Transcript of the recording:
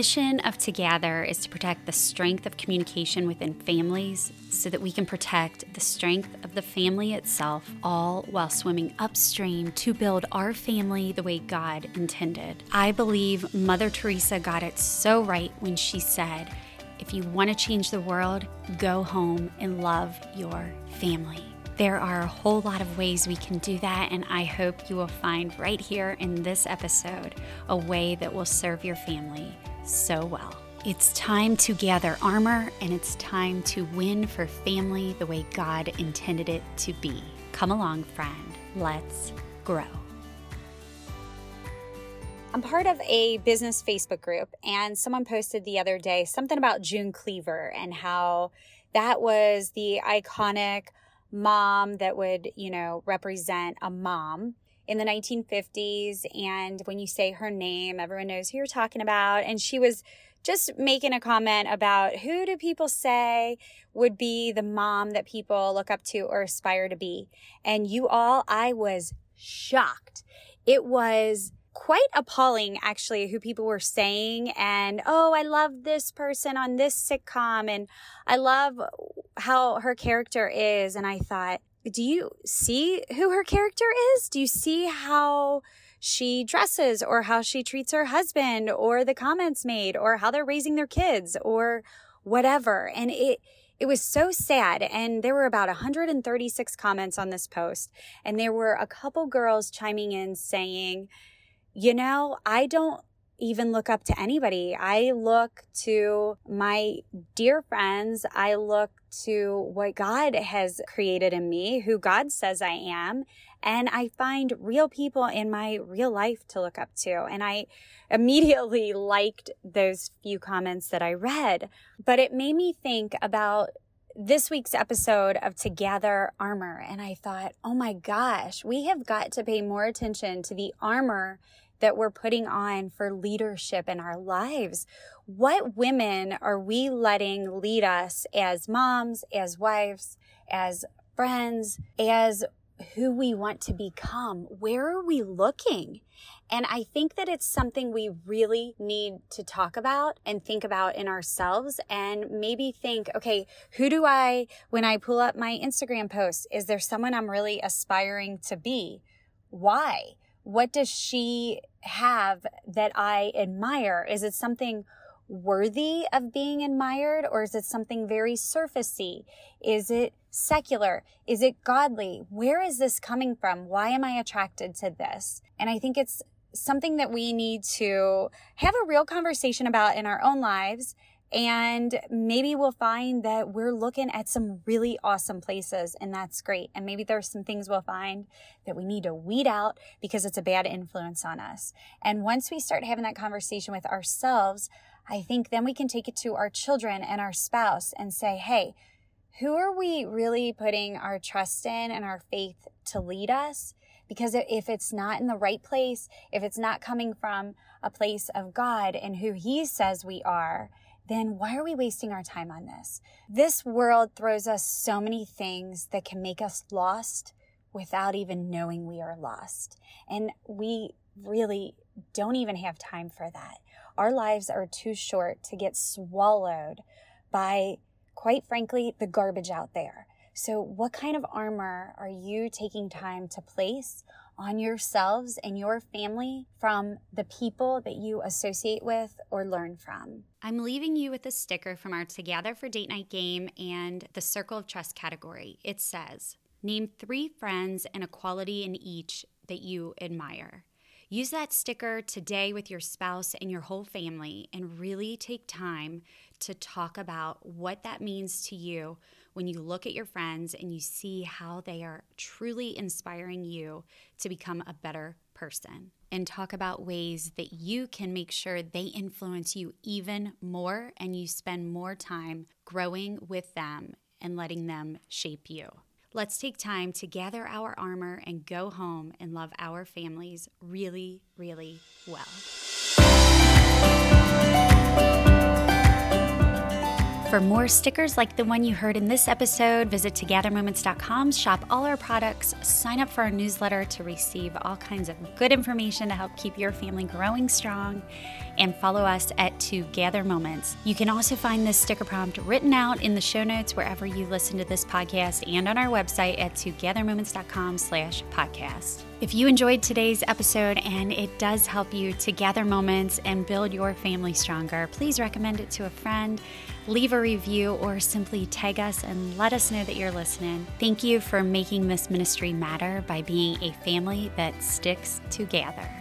mission of Together is to protect the strength of communication within families so that we can protect the strength of the family itself, all while swimming upstream to build our family the way God intended. I believe Mother Teresa got it so right when she said, if you want to change the world, go home and love your family. There are a whole lot of ways we can do that, and I hope you will find right here in this episode a way that will serve your family so well. It's time to gather armor, and it's time to win for family the way God intended it to be. Come along, friend. Let's grow. I'm part of a business Facebook group, and someone posted the other day something about June Cleaver and how that was the iconic mom that would, you know, represent a mom in the 1950s. And when you say her name, everyone knows who you're talking about. And she was just making a comment about who do people say would be the mom that people look up to or aspire to be. And you all, I was shocked. It was quite appalling actually who people were saying and oh i love this person on this sitcom and i love how her character is and i thought do you see who her character is do you see how she dresses or how she treats her husband or the comments made or how they're raising their kids or whatever and it it was so sad. And there were about 136 comments on this post. And there were a couple girls chiming in saying, you know, I don't even look up to anybody. I look to my dear friends. I look to what God has created in me, who God says I am. And I find real people in my real life to look up to. And I immediately liked those few comments that I read. But it made me think about this week's episode of Together Armor. And I thought, oh my gosh, we have got to pay more attention to the armor that we're putting on for leadership in our lives. What women are we letting lead us as moms, as wives, as friends, as who we want to become? Where are we looking? And I think that it's something we really need to talk about and think about in ourselves and maybe think, okay, who do I, when I pull up my Instagram post, is there someone I'm really aspiring to be? Why? What does she have that I admire? Is it something worthy of being admired or is it something very surfacey? Is it secular? Is it godly? Where is this coming from? Why am I attracted to this? And I think it's something that we need to have a real conversation about in our own lives and maybe we'll find that we're looking at some really awesome places, and that's great. And maybe there's some things we'll find that we need to weed out because it's a bad influence on us. And once we start having that conversation with ourselves, I think then we can take it to our children and our spouse and say, hey, who are we really putting our trust in and our faith to lead us? Because if it's not in the right place, if it's not coming from a place of God and who He says we are, then why are we wasting our time on this? This world throws us so many things that can make us lost without even knowing we are lost. And we really don't even have time for that. Our lives are too short to get swallowed by, quite frankly, the garbage out there. So, what kind of armor are you taking time to place on yourselves and your family from the people that you associate with or learn from. I'm leaving you with a sticker from our Together for Date Night game and the Circle of Trust category. It says, Name three friends and a quality in each that you admire. Use that sticker today with your spouse and your whole family and really take time to talk about what that means to you when you look at your friends and you see how they are truly inspiring you to become a better person. And talk about ways that you can make sure they influence you even more and you spend more time growing with them and letting them shape you. Let's take time to gather our armor and go home and love our families really, really well. For more stickers like the one you heard in this episode, visit togethermoments.com, shop all our products, sign up for our newsletter to receive all kinds of good information to help keep your family growing strong, and follow us at Together Moments. You can also find this sticker prompt written out in the show notes wherever you listen to this podcast and on our website at togethermoments.com slash podcast. If you enjoyed today's episode and it does help you to gather moments and build your family stronger, please recommend it to a friend, leave a review, or simply tag us and let us know that you're listening. Thank you for making this ministry matter by being a family that sticks together.